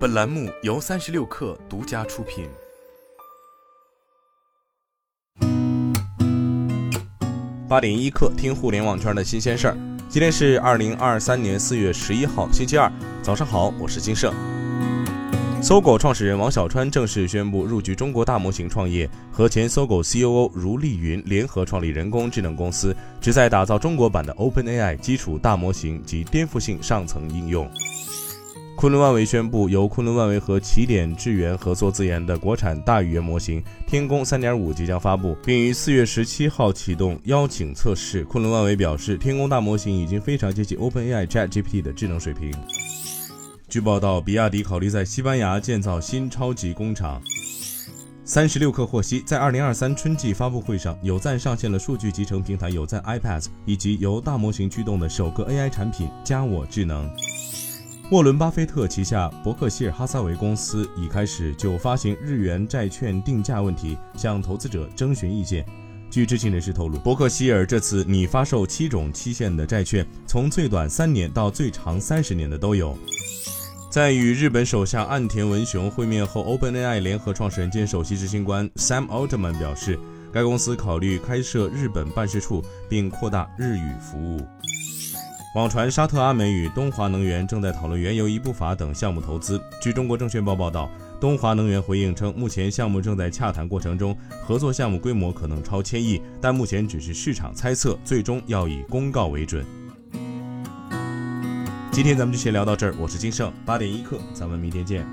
本栏目由三十六氪独家出品。八点一刻，听互联网圈的新鲜事儿。今天是二零二三年四月十一号，星期二，早上好，我是金盛。搜狗创始人王小川正式宣布入局中国大模型创业，和前搜狗 COO 如丽云联合创立人工智能公司，旨在打造中国版的 OpenAI 基础大模型及颠覆性上层应用。昆仑万维宣布，由昆仑万维和起点智源合作自研的国产大语言模型天宫3.5即将发布，并于四月十七号启动邀请测试。昆仑万维表示，天宫大模型已经非常接近 OpenAI ChatGPT 的智能水平。据报道，比亚迪考虑在西班牙建造新超级工厂。三十六氪获悉，在二零二三春季发布会上，有赞上线了数据集成平台有赞 iPad，以及由大模型驱动的首个 AI 产品加我智能。沃伦·巴菲特旗下伯克希尔哈撒韦公司已开始就发行日元债券定价问题向投资者征询意见。据知情人士透露，伯克希尔这次拟发售七种期限的债券，从最短三年到最长三十年的都有。在与日本首相岸田文雄会面后，OpenAI 联合创始人兼首席执行官 Sam Altman 表示，该公司考虑开设日本办事处，并扩大日语服务。网传沙特阿美与东华能源正在讨论原油一部法等项目投资。据中国证券报报道，东华能源回应称，目前项目正在洽谈过程中，合作项目规模可能超千亿，但目前只是市场猜测，最终要以公告为准。今天咱们就先聊到这儿，我是金盛，八点一刻，咱们明天见。